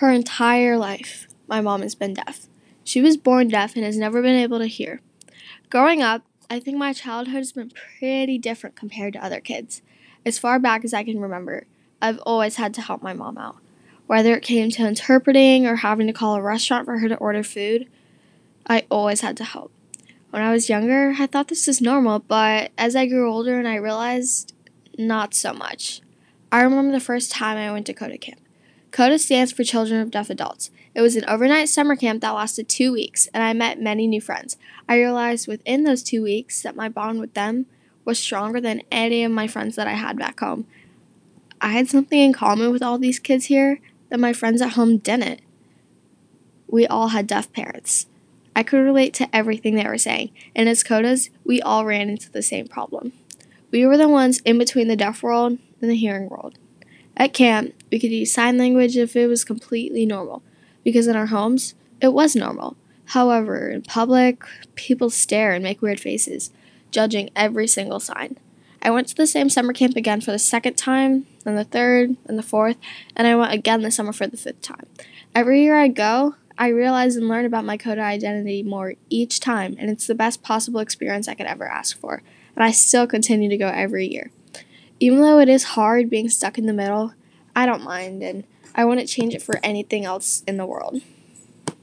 Her entire life, my mom has been deaf. She was born deaf and has never been able to hear. Growing up, I think my childhood has been pretty different compared to other kids. As far back as I can remember, I've always had to help my mom out. Whether it came to interpreting or having to call a restaurant for her to order food, I always had to help. When I was younger, I thought this was normal, but as I grew older and I realized, not so much. I remember the first time I went to CODA camp. CODA stands for Children of Deaf Adults. It was an overnight summer camp that lasted two weeks, and I met many new friends. I realized within those two weeks that my bond with them was stronger than any of my friends that I had back home. I had something in common with all these kids here that my friends at home didn't. We all had deaf parents. I could relate to everything they were saying, and as CODAs, we all ran into the same problem. We were the ones in between the deaf world and the hearing world. At camp, we could use sign language if it was completely normal, because in our homes, it was normal. However, in public, people stare and make weird faces, judging every single sign. I went to the same summer camp again for the second time, then the third, and the fourth, and I went again this summer for the fifth time. Every year I go, I realize and learn about my CODA identity more each time, and it's the best possible experience I could ever ask for. And I still continue to go every year. Even though it is hard being stuck in the middle, I don't mind, and I wouldn't change it for anything else in the world.